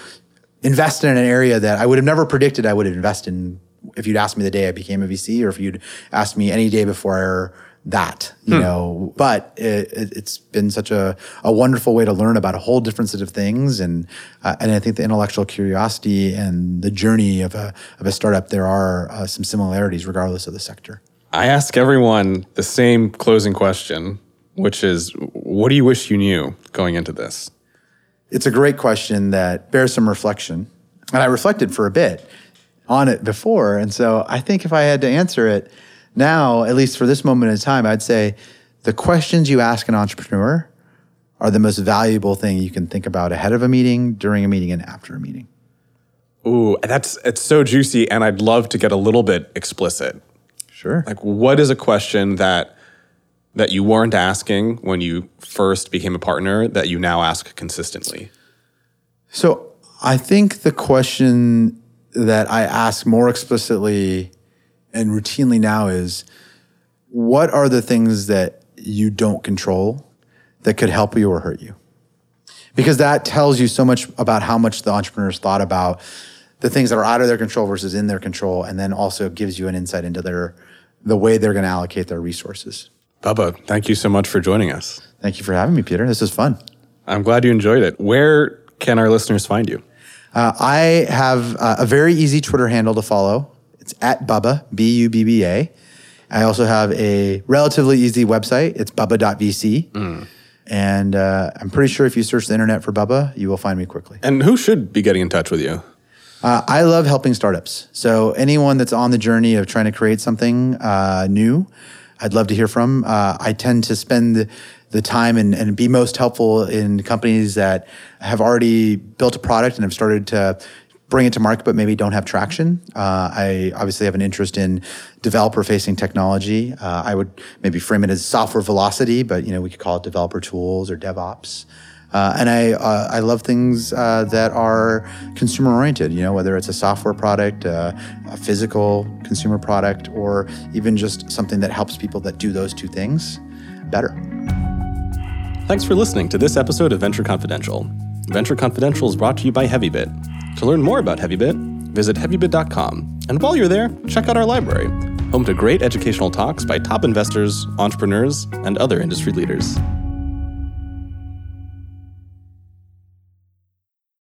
invest in an area that I would have never predicted I would invest in if you'd asked me the day I became a VC, or if you'd asked me any day before that, you hmm. know. But it, has it, been such a, a wonderful way to learn about a whole different set of things, and uh, and I think the intellectual curiosity and the journey of a of a startup there are uh, some similarities regardless of the sector. I ask everyone the same closing question, which is, what do you wish you knew going into this? It's a great question that bears some reflection, and I reflected for a bit on it before. And so I think if I had to answer it now, at least for this moment in time, I'd say the questions you ask an entrepreneur are the most valuable thing you can think about ahead of a meeting, during a meeting, and after a meeting. Ooh, that's it's so juicy, and I'd love to get a little bit explicit. Sure. Like, what is a question that that you weren't asking when you first became a partner that you now ask consistently? So I think the question that I ask more explicitly and routinely now is what are the things that you don't control that could help you or hurt you? Because that tells you so much about how much the entrepreneurs thought about the things that are out of their control versus in their control, and then also gives you an insight into their the way they're going to allocate their resources. Bubba, thank you so much for joining us. Thank you for having me, Peter. This is fun. I'm glad you enjoyed it. Where can our listeners find you? Uh, I have uh, a very easy Twitter handle to follow. It's at Bubba, B U B B A. I also have a relatively easy website. It's bubba.vc. Mm. And uh, I'm pretty sure if you search the internet for Bubba, you will find me quickly. And who should be getting in touch with you? Uh, I love helping startups. So anyone that's on the journey of trying to create something uh, new, I'd love to hear from. Uh, I tend to spend the time and, and be most helpful in companies that have already built a product and have started to bring it to market, but maybe don't have traction. Uh, I obviously have an interest in developer facing technology. Uh, I would maybe frame it as software velocity, but you know we could call it developer tools or DevOps. Uh, and I uh, I love things uh, that are consumer oriented. You know, whether it's a software product, uh, a physical consumer product, or even just something that helps people that do those two things better. Thanks for listening to this episode of Venture Confidential. Venture Confidential is brought to you by HeavyBit. To learn more about HeavyBit, visit heavybit.com. And while you're there, check out our library, home to great educational talks by top investors, entrepreneurs, and other industry leaders.